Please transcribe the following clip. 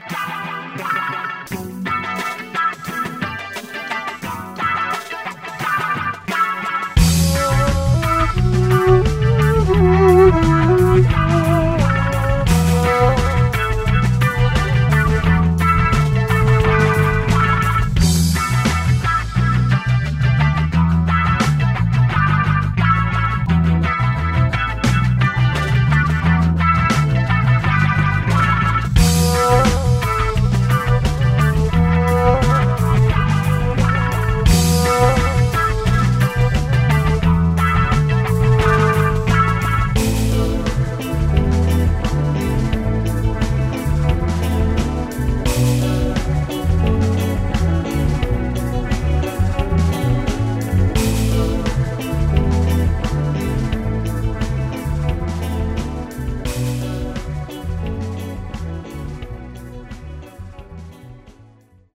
Got it.